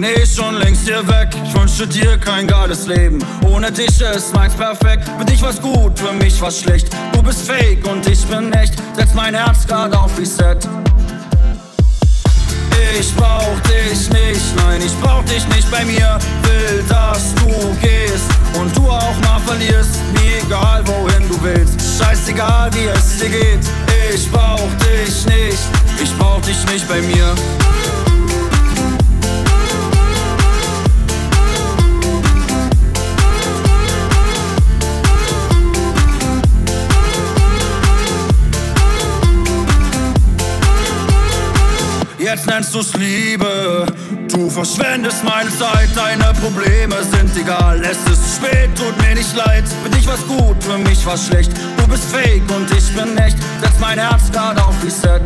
Bin eh schon längst hier weg. Ich wünsche dir kein geiles Leben. Ohne dich ist meins perfekt. Für dich war's gut, für mich war's schlecht. Du bist fake und ich bin echt. Setz mein Herz grad auf Reset. Ich brauch dich nicht, nein, ich brauch dich nicht bei mir. Will, dass du gehst und du auch mal verlierst. Mir egal, wohin du willst. Scheißegal, wie es dir geht. Ich brauch dich nicht, ich brauch dich nicht bei mir. Jetzt nennst du's Liebe. Du verschwendest meine Zeit, deine Probleme sind egal. Es ist spät, tut mir nicht leid. Für dich war's gut, für mich war's schlecht. Du bist fake und ich bin echt. Setz mein Herz grad auf Reset.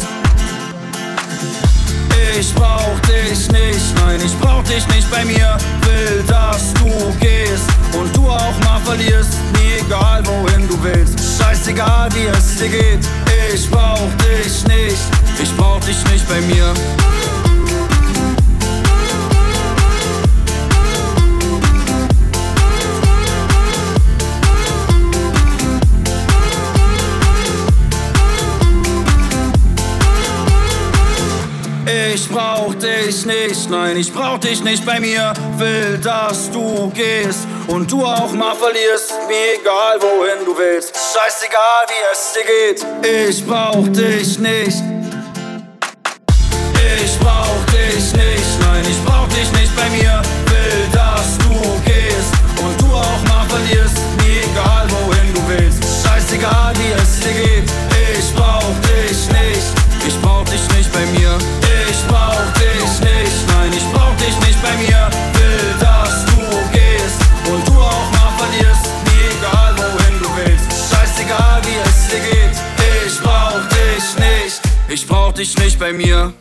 Ich brauch dich nicht, nein, ich brauch dich nicht bei mir. Will, dass du gehst und du auch mal verlierst. Mir egal, wohin du willst. Scheißegal, wie es dir geht. Ich brauch dich nicht, ich brauch dich nicht bei mir. Ich brauch dich nicht, nein, ich brauch dich nicht bei mir. Will, dass du gehst und du auch mal verlierst. Mir egal, wohin du willst. Scheißegal, wie es dir geht. Ich brauch dich nicht. Bei mir. Will, dass du gehst und du auch mal verlierst. Mir egal, wohin du willst. Scheißegal, wie es dir geht. Ich brauch dich nicht, ich brauch dich nicht bei mir. Ich brauch dich nicht, nein, ich brauch dich nicht bei mir. Will, dass du gehst und du auch mal verlierst. Mir egal, wohin du willst. Scheißegal, wie es dir geht. Ich brauch dich nicht, ich brauch dich nicht bei mir.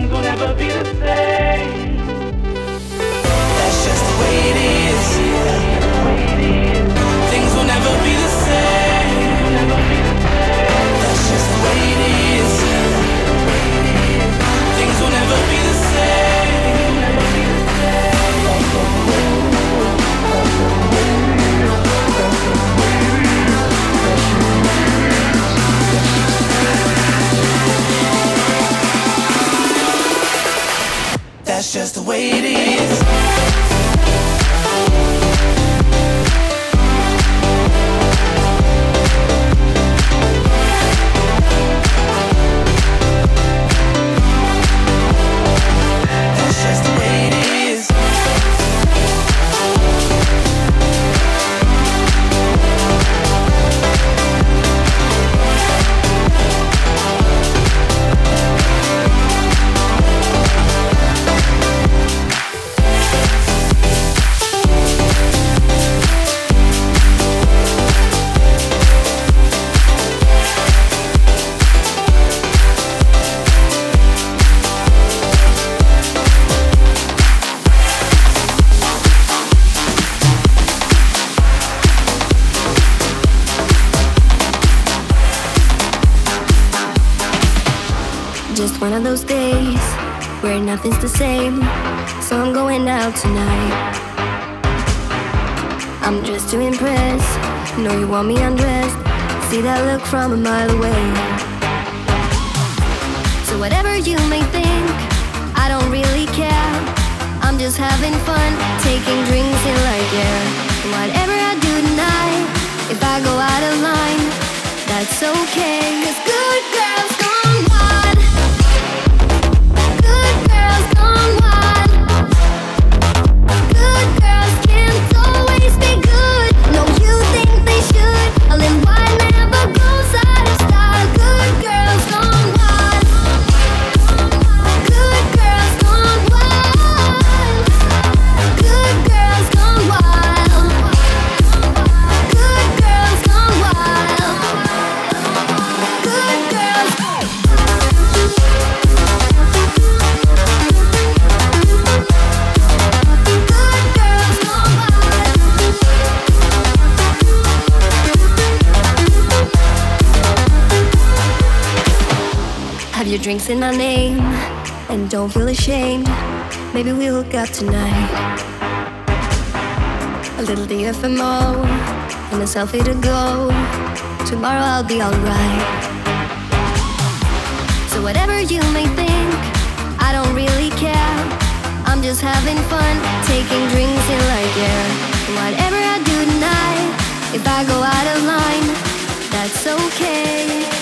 Things gonna be the same. ladies. Nothing's the same. So I'm going out tonight. I'm dressed to impress. Know you want me undressed. See that look from a mile away. So whatever you may think, I don't really care. I'm just having fun, taking drinks in like air. Whatever I do tonight, if I go out of line, that's okay. Cause a selfie to go. Tomorrow I'll be alright. So whatever you may think, I don't really care. I'm just having fun, taking drinks in like air. Whatever I do tonight, if I go out of line, that's okay.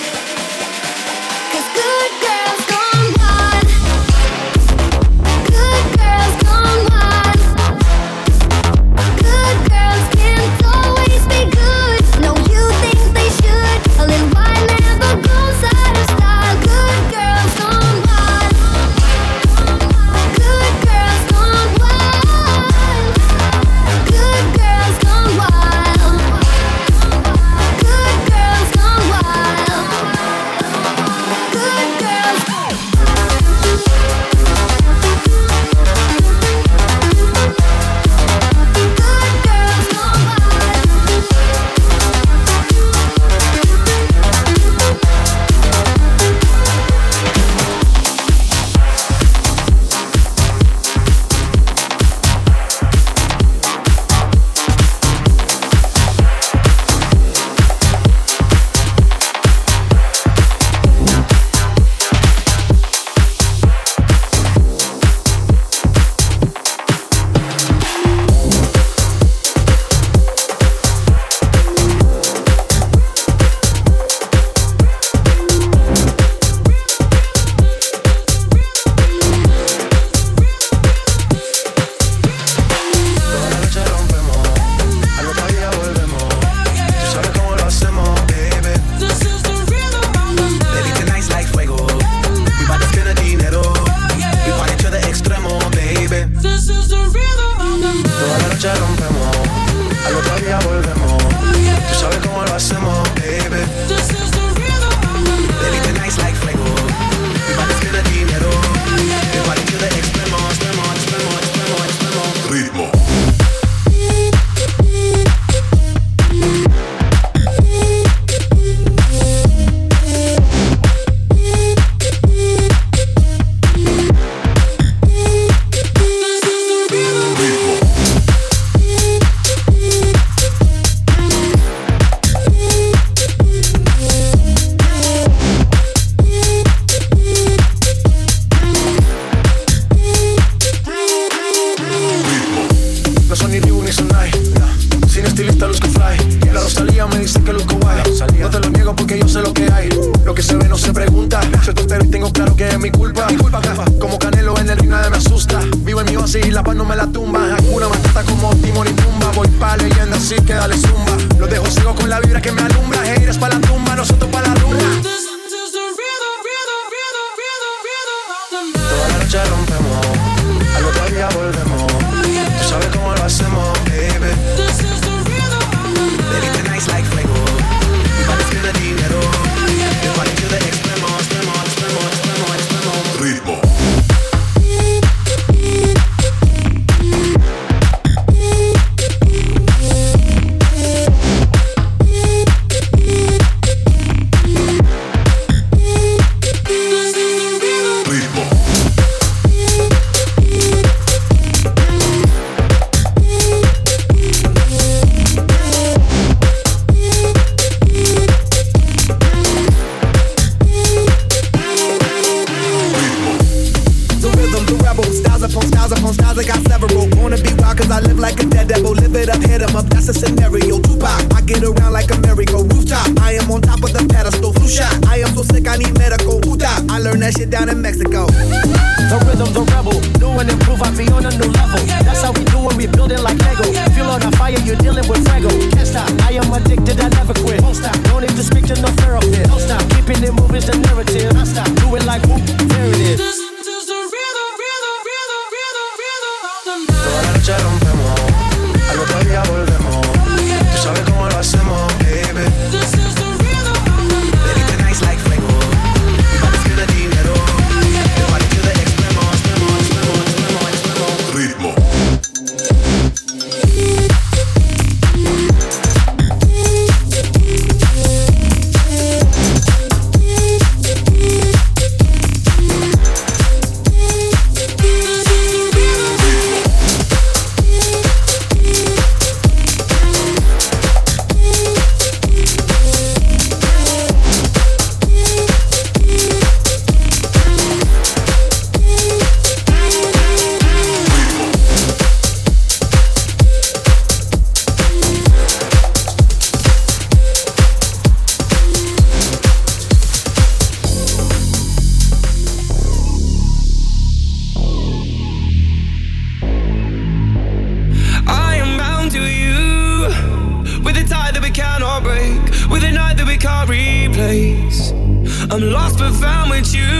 Can't. I'm lost but found with you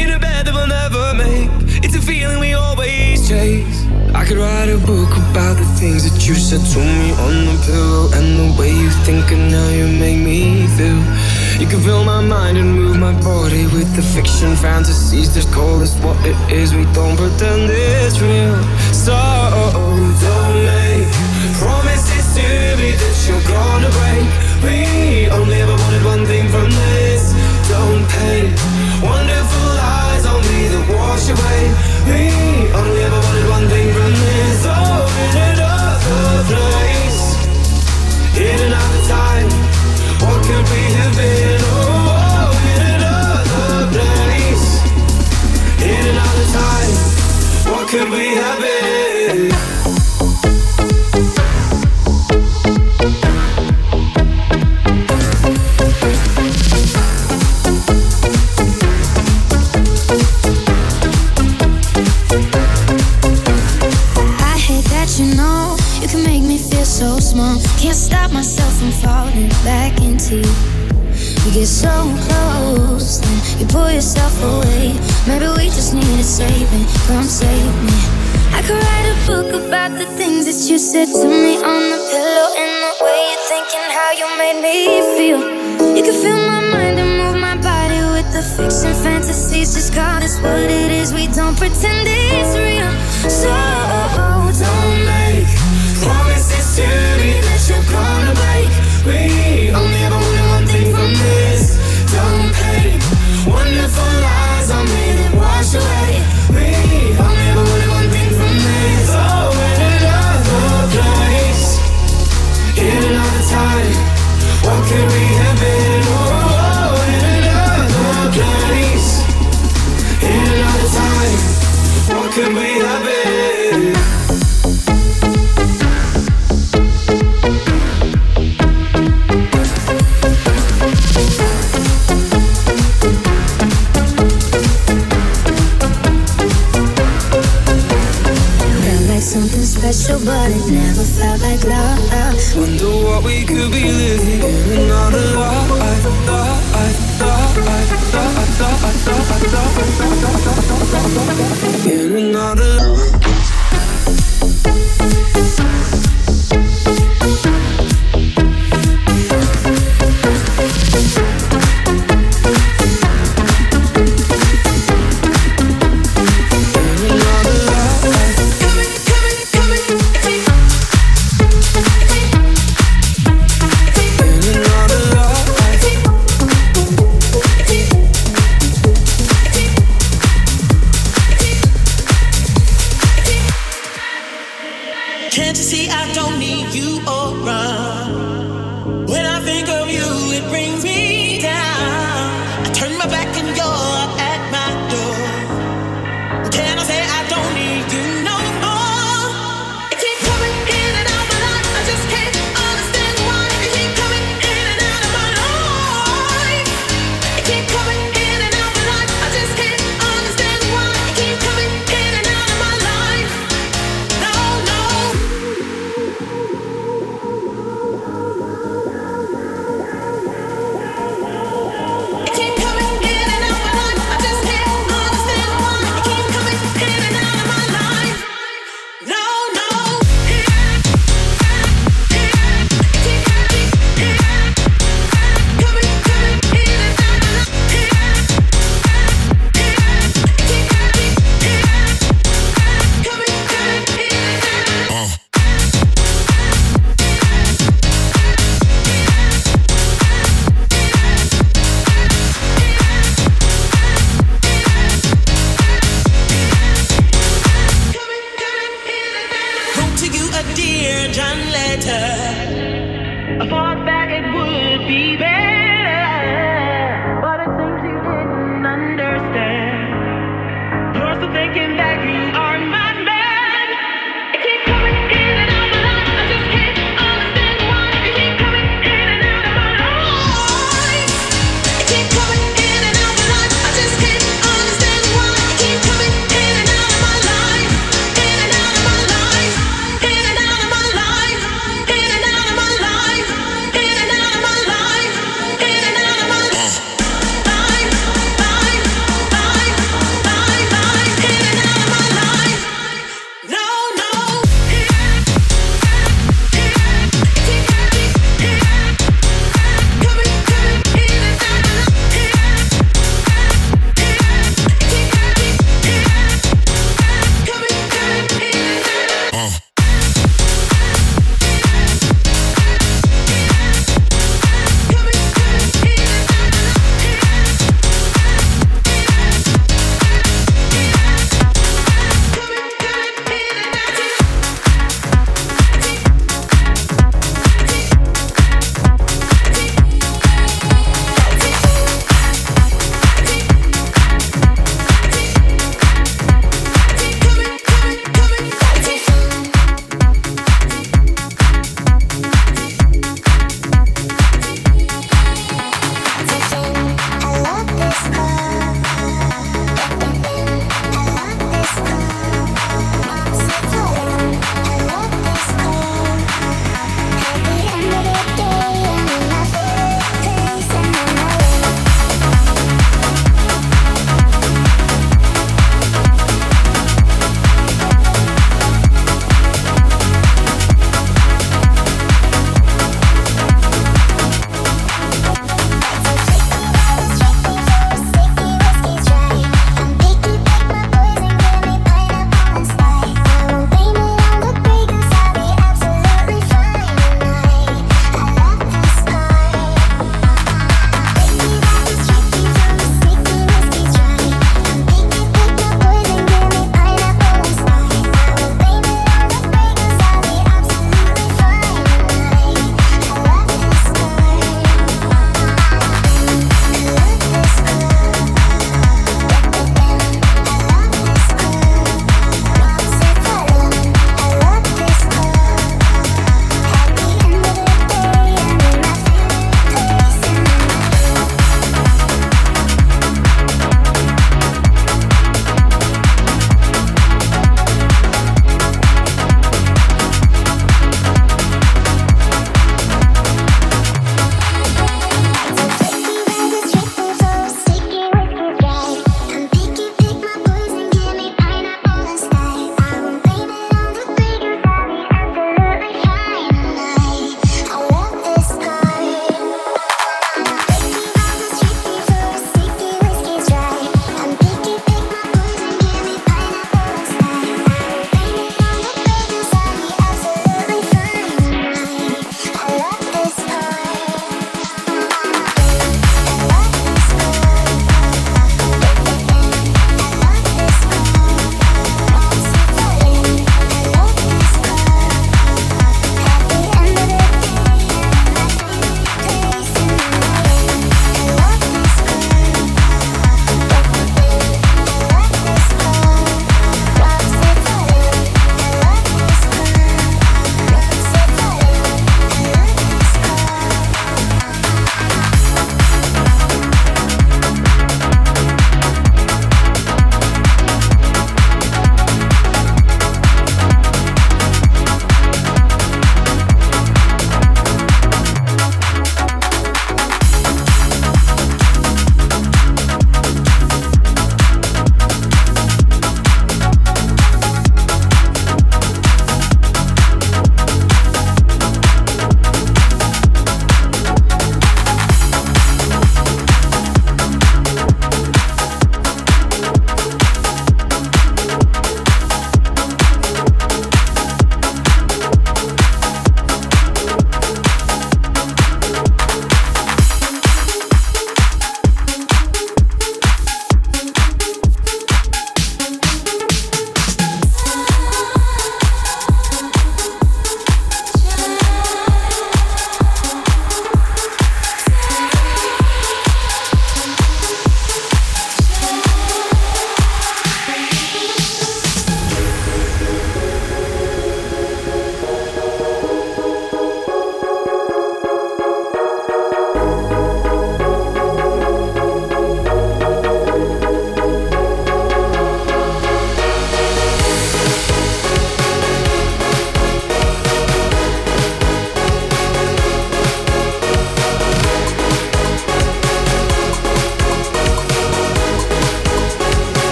in a bed that we'll never make. It's a feeling we always chase. I could write a book about the things that you said to me on the pillow and the way you think and how you make me feel. You can fill my mind and move my body with the fiction fantasies. Just call this what it is. We don't pretend it's real. So don't make promises to me that you're gonna break. We only ever wanted one thing from this. Don't paint wonderful eyes on me that wash away. We only ever wanted one thing from this. Oh, in another place, in another time. What could we have been? Oh, in another place, in another time. What could we have been? I can't stop myself from falling back into you. We get so close, then you pull yourself away. Maybe we just need a saving. Come save me. I could write a book about the things that you said to me on the pillow, and the way you're thinking, how you made me feel. You can feel my mind and move my body with the fiction fantasies. Just call this what it is. We don't pretend it's real. So don't make Promises to me that you're gonna break. We only ever wanted one thing from this. Don't paint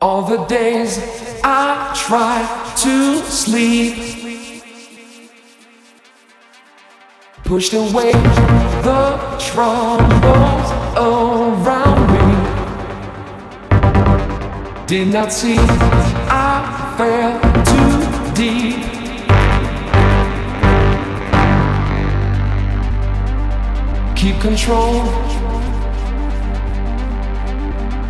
All the days I tried to sleep. Pushed away the troubles around me. Did not see I fell too deep. keep control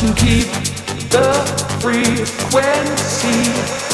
to keep the frequency.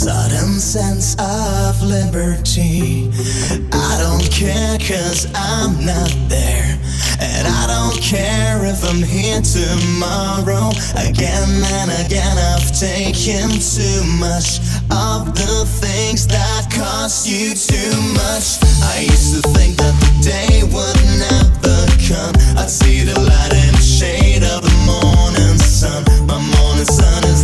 Sudden sense of liberty. I don't care cause I'm not there. And I don't care if I'm here tomorrow. Again and again, I've taken too much of the things that cost you too much. I used to think that the day would never come. I'd see the light the shade of the morning sun. My morning sun is